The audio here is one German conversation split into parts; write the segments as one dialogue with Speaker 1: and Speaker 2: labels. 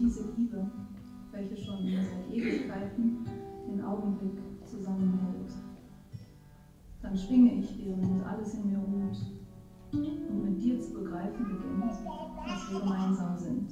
Speaker 1: diese Liebe, welche schon seit Ewigkeiten den Augenblick zusammenhält. Dann schwinge ich, während alles in mir ruht und mit dir zu begreifen beginnt, was wir gemeinsam sind.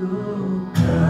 Speaker 1: look up.